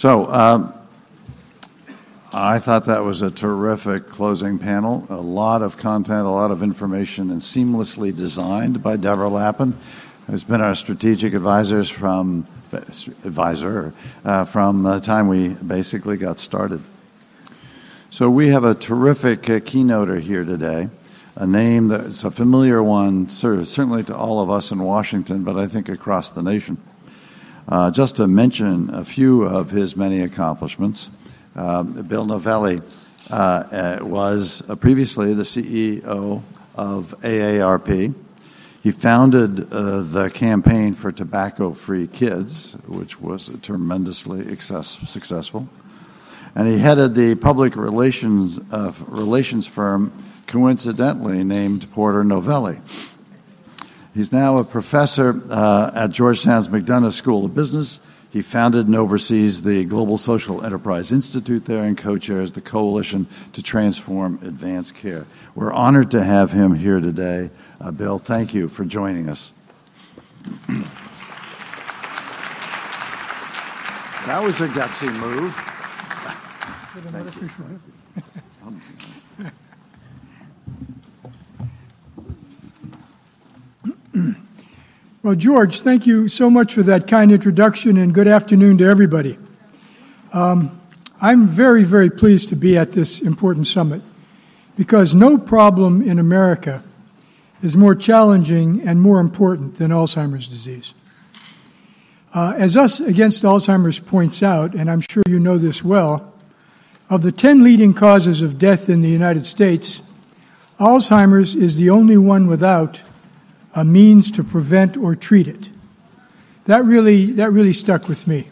So, um, I thought that was a terrific closing panel. A lot of content, a lot of information, and seamlessly designed by Deborah Lappin, who's been our strategic advisors from advisor uh, from the time we basically got started. So we have a terrific uh, keynoter here today, a name that's a familiar one, certainly to all of us in Washington, but I think across the nation. Uh, just to mention a few of his many accomplishments, uh, Bill Novelli uh, was previously the CEO of AARP. He founded the campaign for tobacco free kids, which was tremendously success- successful. And he headed the public relations, relations firm, coincidentally named Porter Novelli. He's now a professor uh, at Georgetown's McDonough School of Business. He founded and oversees the Global Social Enterprise Institute there and co chairs the Coalition to Transform Advanced Care. We're honored to have him here today. Uh, Bill, thank you for joining us. that was a gutsy move. Well, George, thank you so much for that kind introduction and good afternoon to everybody. Um, I'm very, very pleased to be at this important summit because no problem in America is more challenging and more important than Alzheimer's disease. Uh, as Us Against Alzheimer's points out, and I'm sure you know this well, of the 10 leading causes of death in the United States, Alzheimer's is the only one without a means to prevent or treat it. That really, that really stuck with me.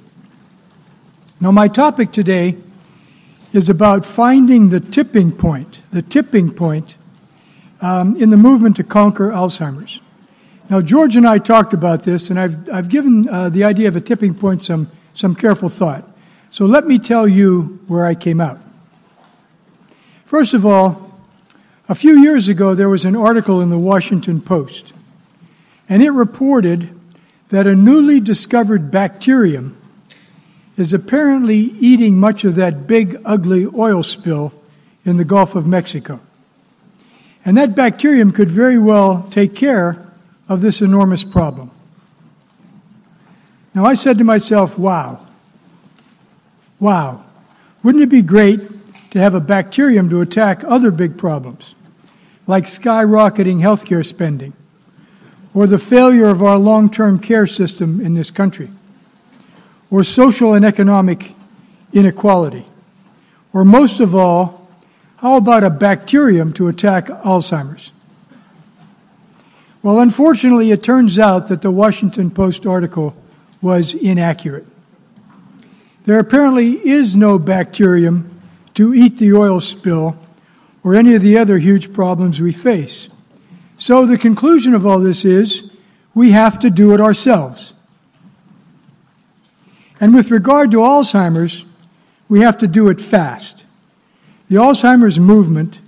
Now, my topic today is about finding the tipping point, the tipping point um, in the movement to conquer Alzheimer's. Now, George and I talked about this, and I've, I've given uh, the idea of a tipping point some, some careful thought. So let me tell you where I came out. First of all, a few years ago, there was an article in the Washington Post and it reported that a newly discovered bacterium is apparently eating much of that big, ugly oil spill in the Gulf of Mexico. And that bacterium could very well take care of this enormous problem. Now, I said to myself, wow, wow, wouldn't it be great to have a bacterium to attack other big problems, like skyrocketing healthcare spending? Or the failure of our long term care system in this country, or social and economic inequality, or most of all, how about a bacterium to attack Alzheimer's? Well, unfortunately, it turns out that the Washington Post article was inaccurate. There apparently is no bacterium to eat the oil spill or any of the other huge problems we face. So the conclusion of all this is we have to do it ourselves. And with regard to Alzheimer's, we have to do it fast. The Alzheimer's movement,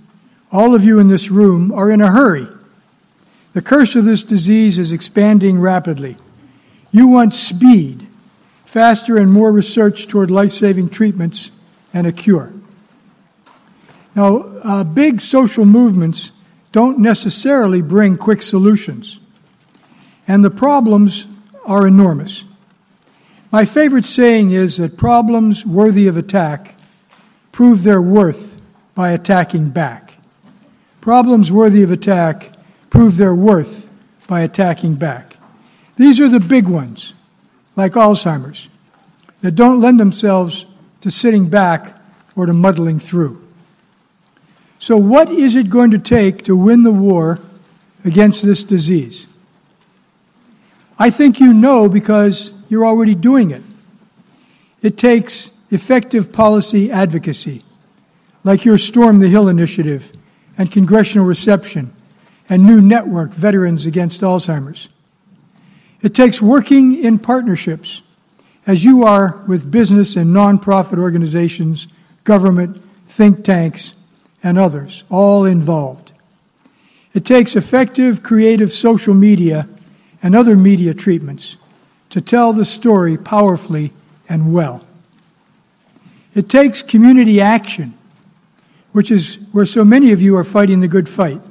all of you in this room, are in a hurry. The curse of this disease is expanding rapidly. You want speed, faster and more research toward life saving treatments and a cure. Now, uh, big social movements don't necessarily bring quick solutions. And the problems are enormous. My favorite saying is that problems worthy of attack prove their worth by attacking back. Problems worthy of attack prove their worth by attacking back. These are the big ones, like Alzheimer's, that don't lend themselves to sitting back or to muddling through. So, what is it going to take to win the war against this disease? I think you know because you're already doing it. It takes effective policy advocacy, like your Storm the Hill initiative and congressional reception and new network, Veterans Against Alzheimer's. It takes working in partnerships, as you are with business and nonprofit organizations, government, think tanks, and others, all involved. It takes effective, creative social media and other media treatments to tell the story powerfully and well. It takes community action, which is where so many of you are fighting the good fight,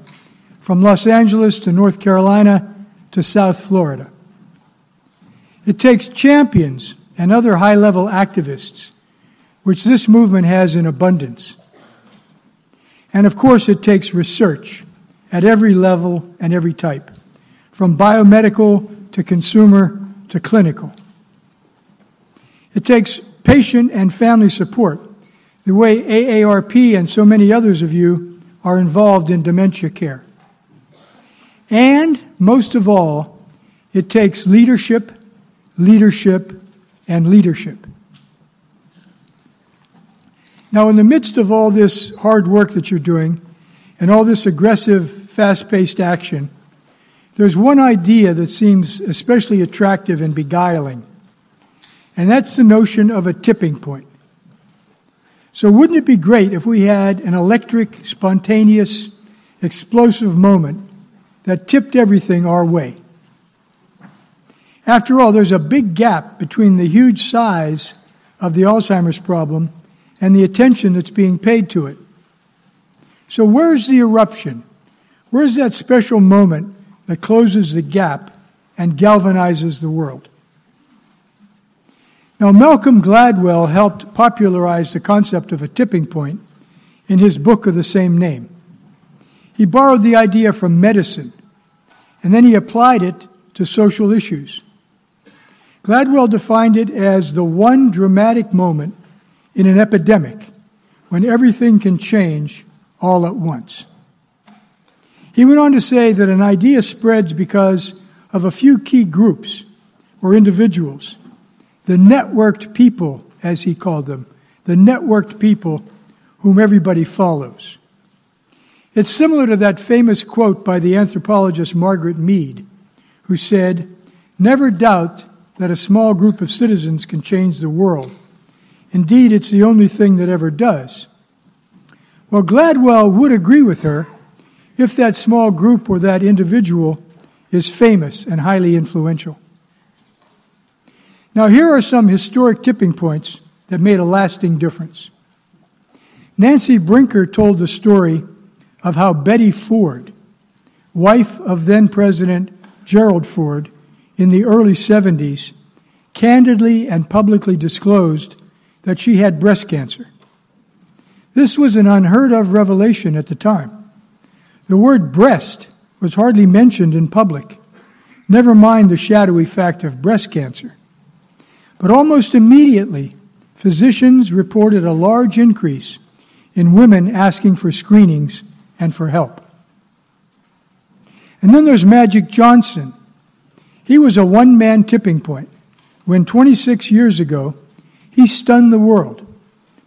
from Los Angeles to North Carolina to South Florida. It takes champions and other high level activists, which this movement has in abundance. And of course, it takes research at every level and every type, from biomedical to consumer to clinical. It takes patient and family support, the way AARP and so many others of you are involved in dementia care. And most of all, it takes leadership, leadership, and leadership. Now, in the midst of all this hard work that you're doing and all this aggressive, fast paced action, there's one idea that seems especially attractive and beguiling, and that's the notion of a tipping point. So, wouldn't it be great if we had an electric, spontaneous, explosive moment that tipped everything our way? After all, there's a big gap between the huge size of the Alzheimer's problem and the attention that's being paid to it. So, where's the eruption? Where's that special moment that closes the gap and galvanizes the world? Now, Malcolm Gladwell helped popularize the concept of a tipping point in his book of the same name. He borrowed the idea from medicine, and then he applied it to social issues. Gladwell defined it as the one dramatic moment in an epidemic when everything can change all at once. He went on to say that an idea spreads because of a few key groups or individuals, the networked people, as he called them, the networked people whom everybody follows. It's similar to that famous quote by the anthropologist Margaret Mead, who said, Never doubt that a small group of citizens can change the world. Indeed, it's the only thing that ever does. Well, Gladwell would agree with her if that small group or that individual is famous and highly influential. Now, here are some historic tipping points that made a lasting difference. Nancy Brinker told the story of how Betty Ford, wife of then President Gerald Ford, in the early 70s candidly and publicly disclosed that she had breast cancer. This was an unheard of revelation at the time. The word breast was hardly mentioned in public, never mind the shadowy fact of breast cancer. But almost immediately, physicians reported a large increase in women asking for screenings and for help. And then there's Magic Johnson, he was a one man tipping point when 26 years ago he stunned the world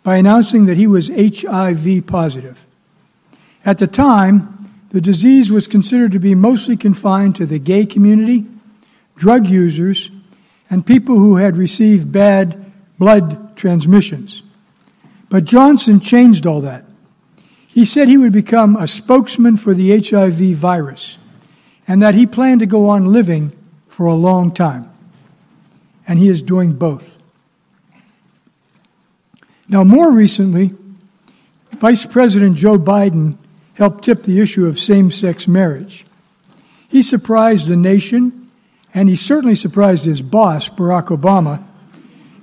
by announcing that he was HIV positive. At the time, the disease was considered to be mostly confined to the gay community, drug users, and people who had received bad blood transmissions. But Johnson changed all that. He said he would become a spokesman for the HIV virus and that he planned to go on living for a long time. And he is doing both. Now, more recently, Vice President Joe Biden helped tip the issue of same sex marriage. He surprised the nation, and he certainly surprised his boss, Barack Obama,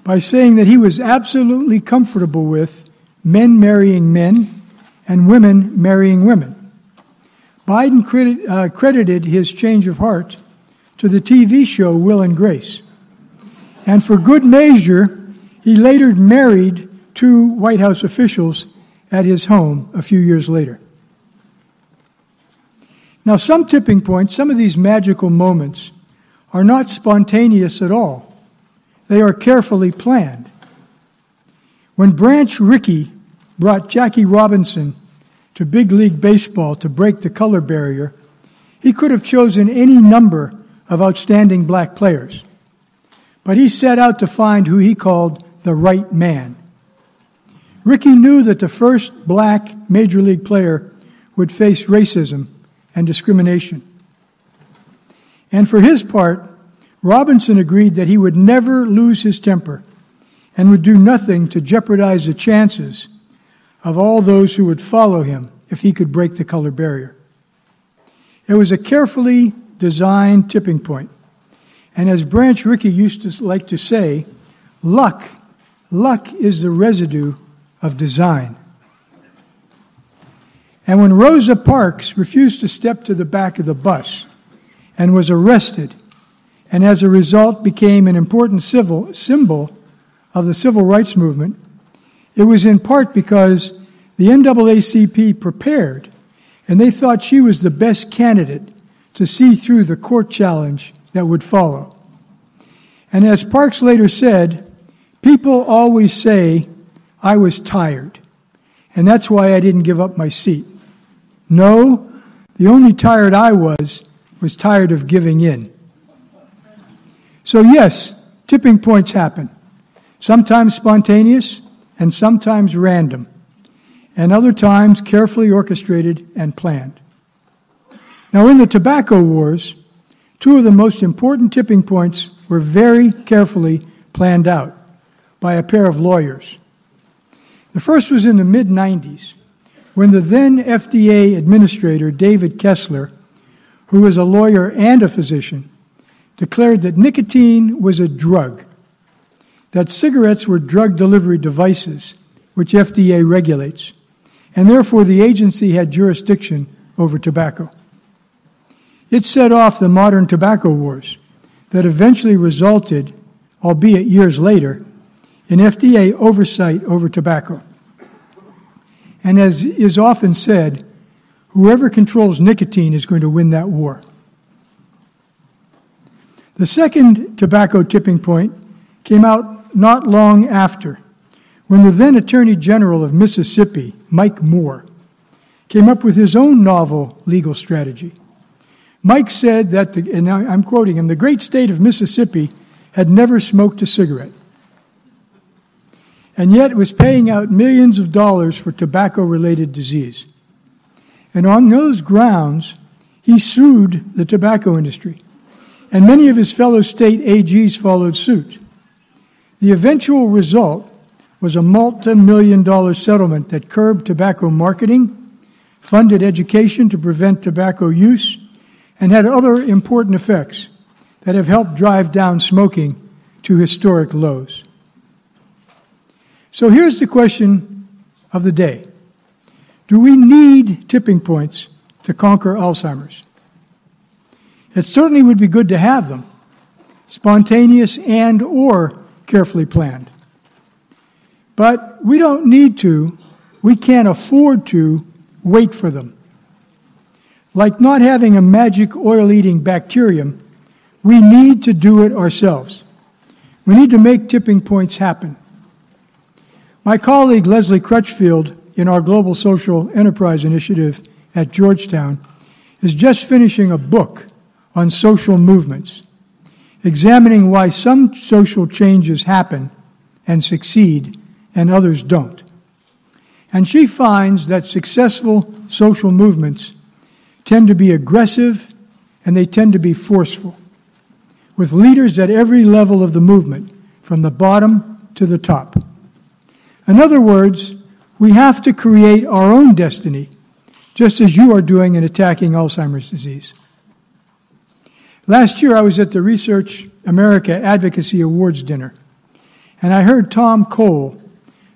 by saying that he was absolutely comfortable with men marrying men and women marrying women. Biden credit, uh, credited his change of heart to the TV show Will and Grace. And for good measure, he later married two White House officials at his home a few years later. Now, some tipping points, some of these magical moments, are not spontaneous at all. They are carefully planned. When Branch Rickey brought Jackie Robinson to Big League Baseball to break the color barrier, he could have chosen any number of outstanding black players. But he set out to find who he called the right man. Rickey knew that the first black major league player would face racism and discrimination. And for his part, Robinson agreed that he would never lose his temper and would do nothing to jeopardize the chances of all those who would follow him if he could break the color barrier. It was a carefully designed tipping point. And as Branch Rickey used to like to say, luck, luck is the residue of design. And when Rosa Parks refused to step to the back of the bus and was arrested, and as a result became an important civil symbol of the civil rights movement, it was in part because the NAACP prepared, and they thought she was the best candidate to see through the court challenge that would follow. And as Parks later said, people always say, I was tired, and that's why I didn't give up my seat. No, the only tired I was was tired of giving in. So, yes, tipping points happen, sometimes spontaneous and sometimes random, and other times carefully orchestrated and planned. Now, in the tobacco wars, two of the most important tipping points were very carefully planned out by a pair of lawyers. The first was in the mid 90s when the then FDA administrator, David Kessler, who was a lawyer and a physician, declared that nicotine was a drug, that cigarettes were drug delivery devices, which FDA regulates, and therefore the agency had jurisdiction over tobacco. It set off the modern tobacco wars that eventually resulted, albeit years later, in FDA oversight over tobacco. And as is often said, whoever controls nicotine is going to win that war. The second tobacco tipping point came out not long after, when the then Attorney General of Mississippi, Mike Moore, came up with his own novel legal strategy. Mike said that, the, and I'm quoting him, the great state of Mississippi had never smoked a cigarette and yet was paying out millions of dollars for tobacco related disease. And on those grounds, he sued the tobacco industry, and many of his fellow state AGs followed suit. The eventual result was a multi million dollar settlement that curbed tobacco marketing, funded education to prevent tobacco use, and had other important effects that have helped drive down smoking to historic lows. So here's the question of the day Do we need tipping points to conquer Alzheimer's? It certainly would be good to have them, spontaneous and or carefully planned. But we don't need to, we can't afford to wait for them. Like not having a magic oil eating bacterium, we need to do it ourselves. We need to make tipping points happen. My colleague Leslie Crutchfield in our Global Social Enterprise Initiative at Georgetown is just finishing a book on social movements, examining why some social changes happen and succeed and others don't. And she finds that successful social movements tend to be aggressive and they tend to be forceful, with leaders at every level of the movement, from the bottom to the top. In other words, we have to create our own destiny, just as you are doing in attacking Alzheimer's disease. Last year, I was at the Research America Advocacy Awards dinner, and I heard Tom Cole,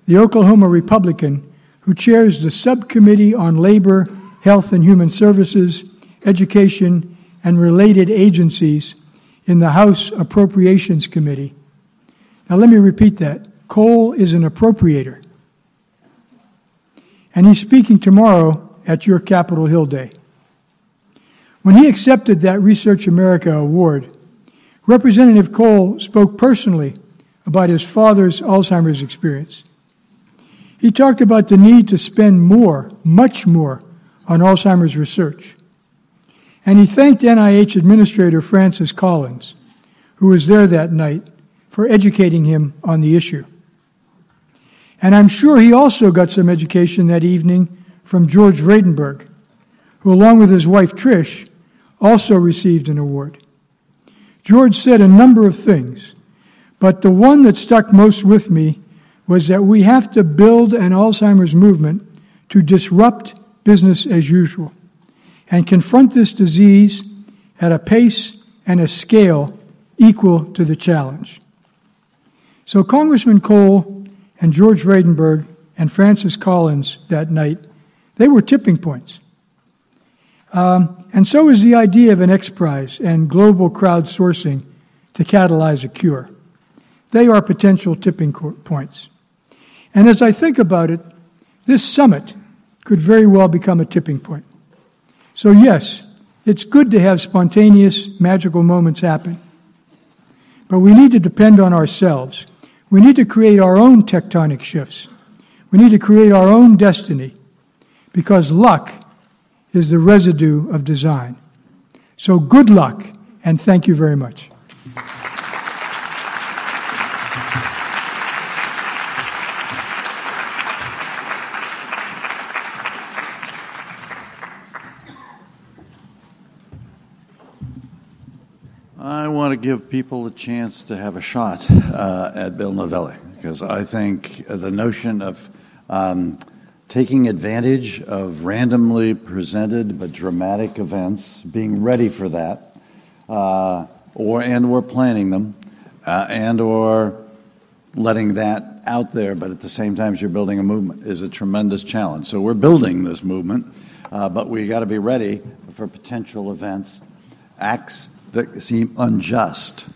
the Oklahoma Republican who chairs the Subcommittee on Labor, Health and Human Services, Education, and Related Agencies in the House Appropriations Committee. Now, let me repeat that. Cole is an appropriator. And he's speaking tomorrow at your Capitol Hill Day. When he accepted that Research America award, Representative Cole spoke personally about his father's Alzheimer's experience. He talked about the need to spend more, much more, on Alzheimer's research. And he thanked NIH Administrator Francis Collins, who was there that night, for educating him on the issue. And I'm sure he also got some education that evening from George Vradenburg, who, along with his wife Trish, also received an award. George said a number of things, But the one that stuck most with me was that we have to build an Alzheimer's movement to disrupt business as usual and confront this disease at a pace and a scale equal to the challenge. So, Congressman Cole and George Vradenburg and Francis Collins that night, they were tipping points. Um, and so is the idea of an X Prize and global crowdsourcing to catalyze a cure. They are potential tipping points. And as I think about it, this summit could very well become a tipping point. So, yes, it's good to have spontaneous, magical moments happen. But we need to depend on ourselves. We need to create our own tectonic shifts. We need to create our own destiny because luck is the residue of design. So, good luck and thank you very much. I want to give people a chance to have a shot uh, at Bill Novelli because I think the notion of um, taking advantage of randomly presented but dramatic events, being ready for that, uh, or and or planning them, uh, and or letting that out there, but at the same time you're building a movement is a tremendous challenge. So we're building this movement, uh, but we got to be ready for potential events, acts that seem unjust.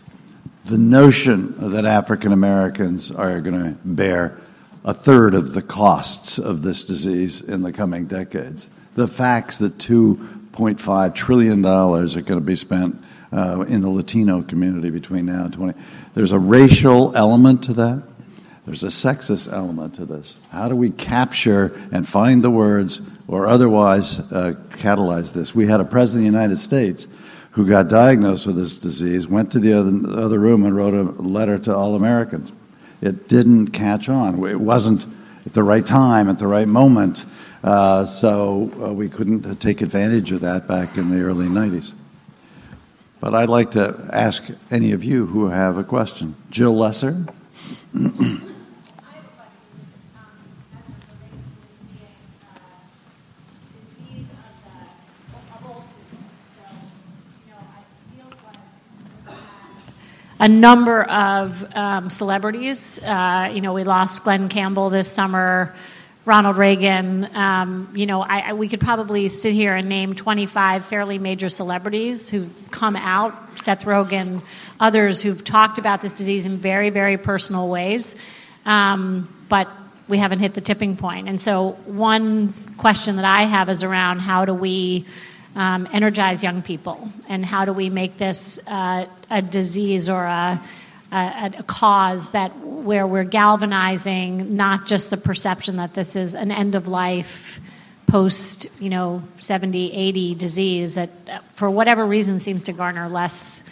The notion that African Americans are going to bear a third of the costs of this disease in the coming decades. The facts that $2.5 trillion are going to be spent uh, in the Latino community between now and 20. There's a racial element to that. There's a sexist element to this. How do we capture and find the words or otherwise uh, catalyze this? We had a president of the United States who got diagnosed with this disease, went to the other, other room and wrote a letter to all Americans. It didn't catch on. It wasn't at the right time, at the right moment. Uh, so uh, we couldn't take advantage of that back in the early 90s. But I'd like to ask any of you who have a question. Jill Lesser? a number of um, celebrities. Uh, you know, we lost Glen Campbell this summer, Ronald Reagan. Um, you know, I, I, we could probably sit here and name 25 fairly major celebrities who've come out, Seth Rogen, others who've talked about this disease in very, very personal ways. Um, but we haven't hit the tipping point. And so, one question that I have is around how do we um, energize young people, and how do we make this uh, a disease or a, a, a, cause that where we're galvanizing not just the perception that this is an end of life post you know 70 80 disease that uh, for whatever reason seems to garner less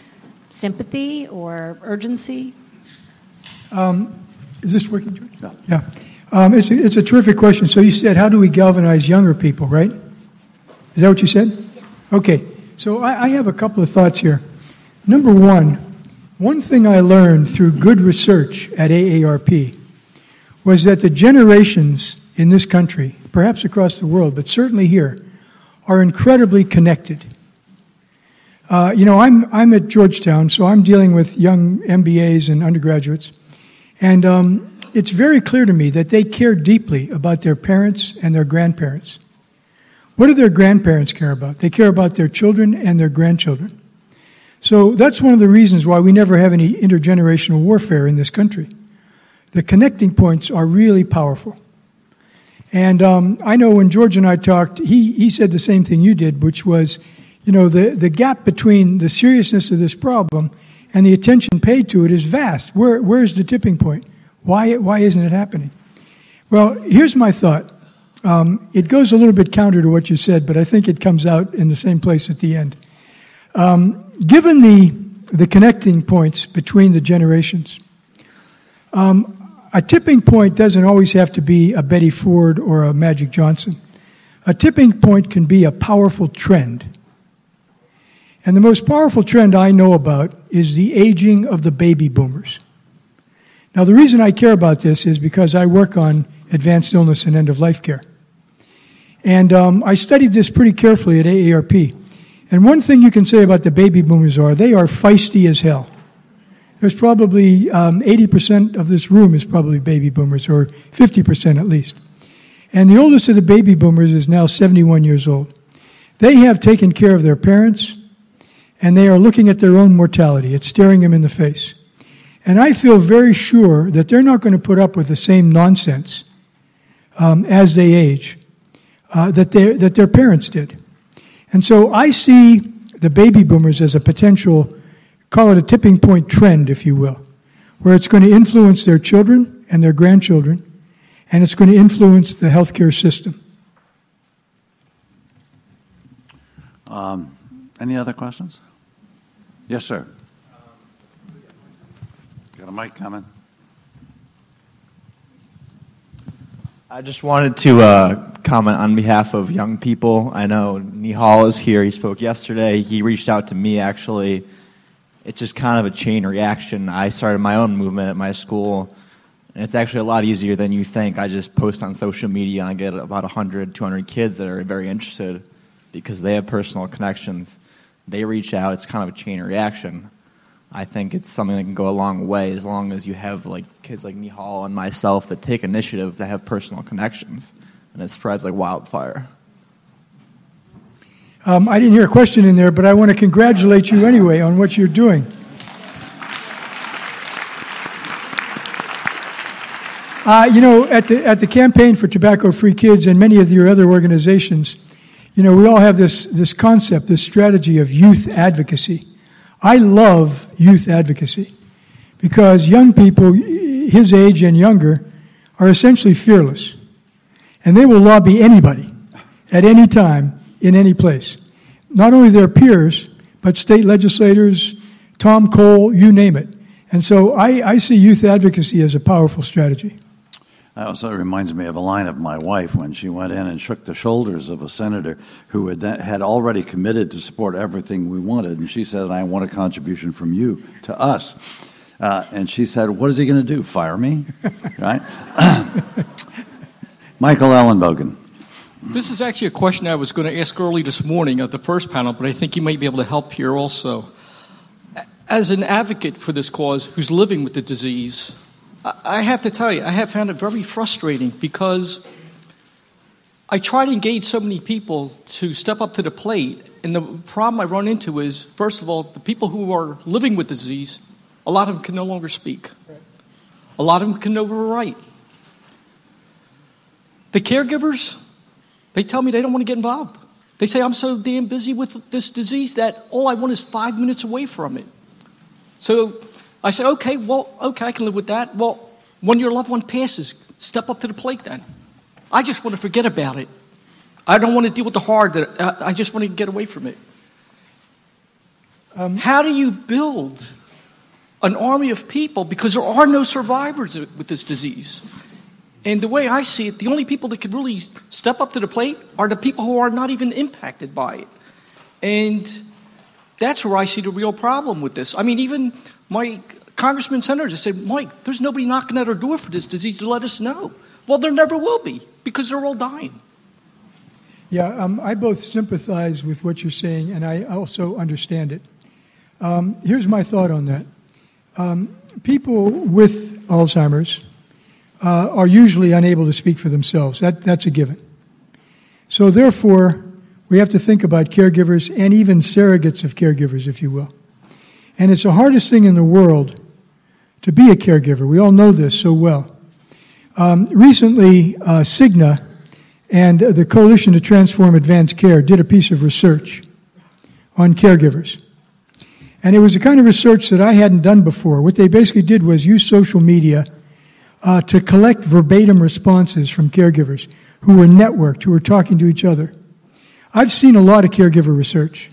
sympathy or urgency? Um, is this working George? yeah, yeah. Um, it's, a, it's a terrific question. So you said how do we galvanize younger people right? Is that what you said Okay, so I, I have a couple of thoughts here. Number one, one thing I learned through good research at AARP was that the generations in this country, perhaps across the world, but certainly here, are incredibly connected. Uh, you know, I'm, I'm at Georgetown, so I'm dealing with young MBAs and undergraduates. And um, it's very clear to me that they care deeply about their parents and their grandparents. What do their grandparents care about? They care about their children and their grandchildren. So that's one of the reasons why we never have any intergenerational warfare in this country. The connecting points are really powerful. And um, I know when George and I talked, he, he said the same thing you did, which was, you know, the, the gap between the seriousness of this problem and the attention paid to it is vast. Where, where's the tipping point? Why, why isn't it happening? Well, here's my thought. Um, it goes a little bit counter to what you said, but I think it comes out in the same place at the end. Um, given the, the connecting points between the generations, um, a tipping point doesn't always have to be a Betty Ford or a Magic Johnson. A tipping point can be a powerful trend. And the most powerful trend I know about is the aging of the baby boomers. Now, the reason I care about this is because I work on advanced illness and end of life care. And um, I studied this pretty carefully at AARP. And one thing you can say about the baby boomers are they are feisty as hell. There's probably um, 80% of this room is probably baby boomers, or 50% at least. And the oldest of the baby boomers is now 71 years old. They have taken care of their parents, and they are looking at their own mortality. It's staring them in the face. And I feel very sure that they're not going to put up with the same nonsense um, as they age uh, that, that their parents did. And so I see the baby boomers as a potential, call it a tipping point trend, if you will, where it's going to influence their children and their grandchildren, and it's going to influence the healthcare system. Um, any other questions? Yes, sir. Got a mic coming. I just wanted to uh, comment on behalf of young people. I know Nihal is here. He spoke yesterday. He reached out to me, actually. It's just kind of a chain reaction. I started my own movement at my school, and it's actually a lot easier than you think. I just post on social media, and I get about 100, 200 kids that are very interested because they have personal connections. They reach out. It's kind of a chain reaction. I think it's something that can go a long way as long as you have like kids like Nihal and myself that take initiative to have personal connections, and it spreads like wildfire. Um, I didn't hear a question in there, but I want to congratulate you anyway on what you're doing. Uh, you know, at the at the campaign for tobacco-free kids and many of your other organizations, you know, we all have this this concept, this strategy of youth advocacy. I love youth advocacy because young people, his age and younger, are essentially fearless. And they will lobby anybody at any time in any place. Not only their peers, but state legislators, Tom Cole, you name it. And so I, I see youth advocacy as a powerful strategy. That also reminds me of a line of my wife when she went in and shook the shoulders of a senator who had, had already committed to support everything we wanted. And she said, I want a contribution from you to us. Uh, and she said, What is he going to do? Fire me? right? Michael Ellenbogen. This is actually a question I was going to ask early this morning at the first panel, but I think you might be able to help here also. As an advocate for this cause who's living with the disease, I have to tell you, I have found it very frustrating because I try to engage so many people to step up to the plate, and the problem I run into is, first of all, the people who are living with disease, a lot of them can no longer speak. A lot of them can never write. The caregivers, they tell me they don't want to get involved. They say, I'm so damn busy with this disease that all I want is five minutes away from it. So I say, okay, well, okay, I can live with that. Well, when your loved one passes, step up to the plate then. I just want to forget about it. I don't want to deal with the hard. That uh, I just want to get away from it. Um, How do you build an army of people? Because there are no survivors with this disease. And the way I see it, the only people that can really step up to the plate are the people who are not even impacted by it. And that's where I see the real problem with this. I mean, even my congressmen, senators said, Mike, there's nobody knocking at our door for this disease to let us know. Well, there never will be because they're all dying. Yeah, um, I both sympathize with what you're saying and I also understand it. Um, here's my thought on that. Um, people with Alzheimer's uh, are usually unable to speak for themselves. That, that's a given. So, therefore, we have to think about caregivers and even surrogates of caregivers, if you will. And it's the hardest thing in the world to be a caregiver. We all know this so well. Um, recently, uh, Cigna and the Coalition to Transform Advanced Care did a piece of research on caregivers. And it was the kind of research that I hadn't done before. What they basically did was use social media uh, to collect verbatim responses from caregivers who were networked, who were talking to each other. I've seen a lot of caregiver research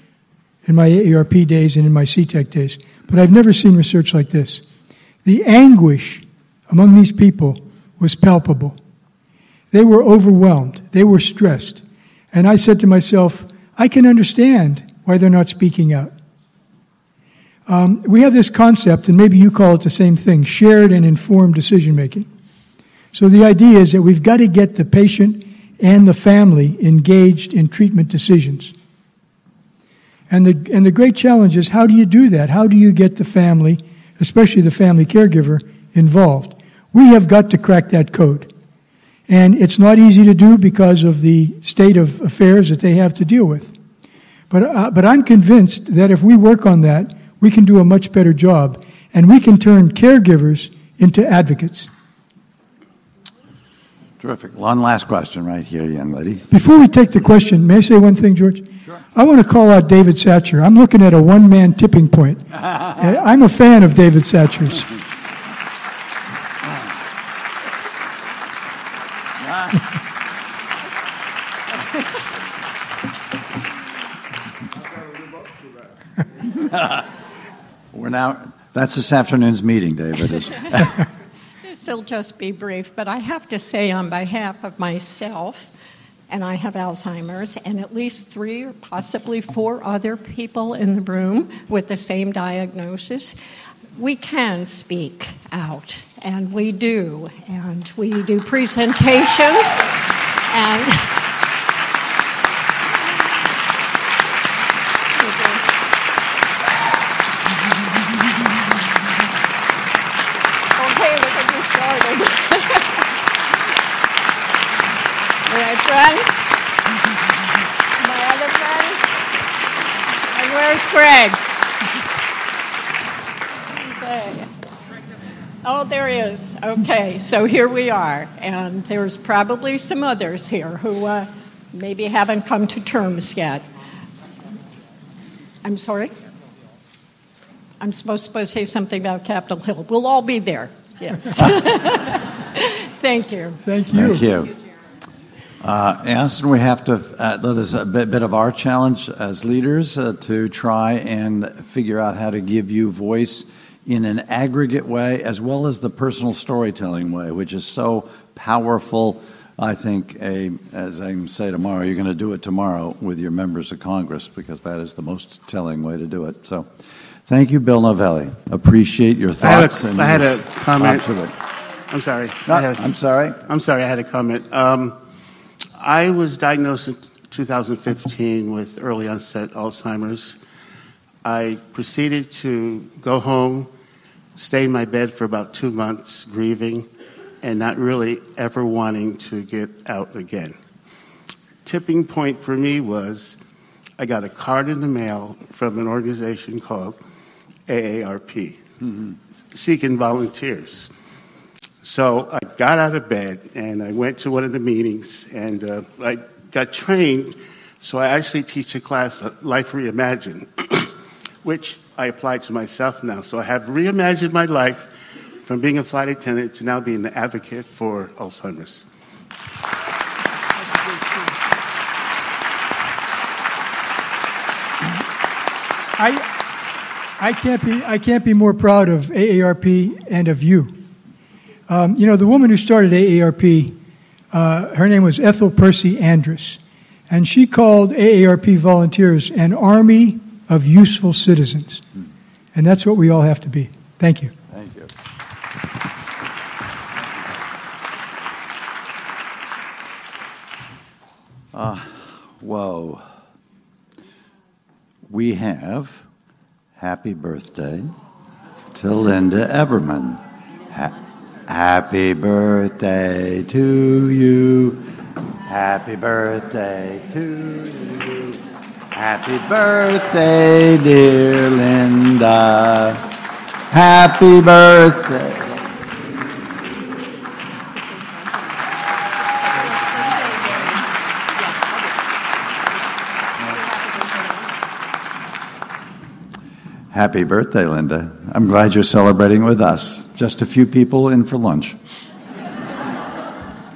in my AARP days and in my C-TAC days, but I've never seen research like this. The anguish among these people was palpable. They were overwhelmed, they were stressed. And I said to myself, I can understand why they're not speaking out. Um, we have this concept, and maybe you call it the same thing shared and informed decision making. So the idea is that we've got to get the patient and the family engaged in treatment decisions. And the, and the great challenge is how do you do that? How do you get the family, especially the family caregiver, involved? We have got to crack that code. And it's not easy to do because of the state of affairs that they have to deal with. But, uh, but I'm convinced that if we work on that, we can do a much better job. And we can turn caregivers into advocates. Terrific. One last question right here, young lady. Before we take the question, may I say one thing, George? Sure. I want to call out David Satcher. I'm looking at a one man tipping point. Uh, I'm a fan of David Satcher's. We're now, that's this afternoon's meeting, David. This will just be brief, but I have to say, on behalf of myself, and I have Alzheimer's, and at least three or possibly four other people in the room with the same diagnosis, we can speak out, and we do, and we do presentations, and friend. My other friend. And where's Greg? Okay. Oh, there he is. Okay, so here we are. And there's probably some others here who uh, maybe haven't come to terms yet. I'm sorry? I'm supposed to say something about Capitol Hill. We'll all be there. Yes. Thank you. Thank you. Thank you. Uh, Anson, we have to uh, let us a bit, bit, of our challenge as leaders uh, to try and figure out how to give you voice in an aggregate way as well as the personal storytelling way, which is so powerful. I think, a, as I say tomorrow, you're going to do it tomorrow with your members of Congress because that is the most telling way to do it. So, thank you, Bill Novelli. Appreciate your thoughts. I had a, I had a comment. I'm sorry. No, I'm sorry. I'm sorry. I had a comment. Um, I was diagnosed in 2015 with early onset Alzheimer's. I proceeded to go home, stay in my bed for about two months, grieving, and not really ever wanting to get out again. Tipping point for me was I got a card in the mail from an organization called AARP, mm-hmm. seeking volunteers. So I got out of bed and I went to one of the meetings and uh, I got trained. So I actually teach a class, Life Reimagined, which I apply to myself now. So I have reimagined my life from being a flight attendant to now being an advocate for Alzheimer's. I, I, can't be, I can't be more proud of AARP and of you. Um, you know, the woman who started AARP, uh, her name was Ethel Percy Andrus, and she called AARP volunteers an army of useful citizens. And that's what we all have to be. Thank you. Thank you. Uh, whoa. We have happy birthday to Linda Everman. Ha- Happy birthday to you. Happy birthday to you. Happy birthday, dear Linda. Happy birthday. Happy birthday, Linda. I'm glad you're celebrating with us just a few people in for lunch.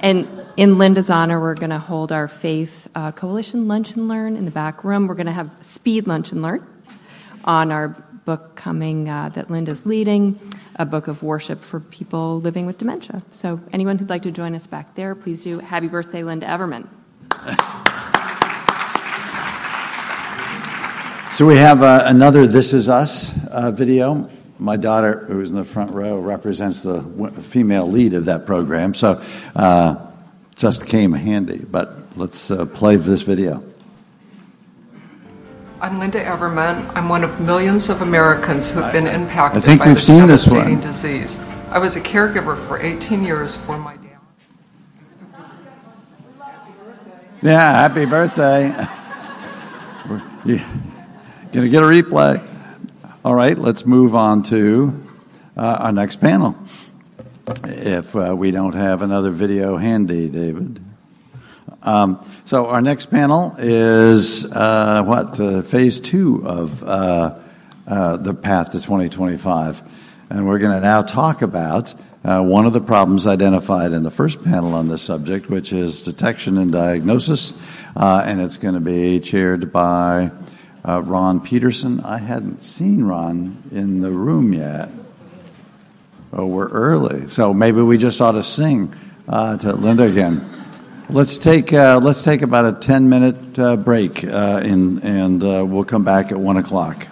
And in Linda's honor, we're going to hold our Faith uh, Coalition Lunch and Learn in the back room. We're going to have Speed Lunch and Learn on our book coming uh, that Linda's leading, a book of worship for people living with dementia. So, anyone who'd like to join us back there, please do. Happy birthday, Linda Everman. So we have uh, another This Is Us uh, video, my daughter, who's in the front row, represents the female lead of that program, so uh, just came handy. But let's uh, play this video. I'm Linda Everman. I'm one of millions of Americans who've been impacted I think by we've this seen this one. disease. I was a caregiver for 18 years for my dad. Yeah, happy birthday. yeah. Gonna get a replay. All right, let's move on to uh, our next panel. If uh, we don't have another video handy, David. Um, so our next panel is uh, what uh, phase two of uh, uh, the path to 2025, and we're going to now talk about uh, one of the problems identified in the first panel on this subject, which is detection and diagnosis, and it's going to be chaired by Ron Petersen. I hadn't seen Ron in the room yet. Oh, we're early, so maybe we just ought to sing uh, to Linda again. Let's take uh, let's take about a ten minute uh, break, uh, in, and uh, we'll come back at one o'clock.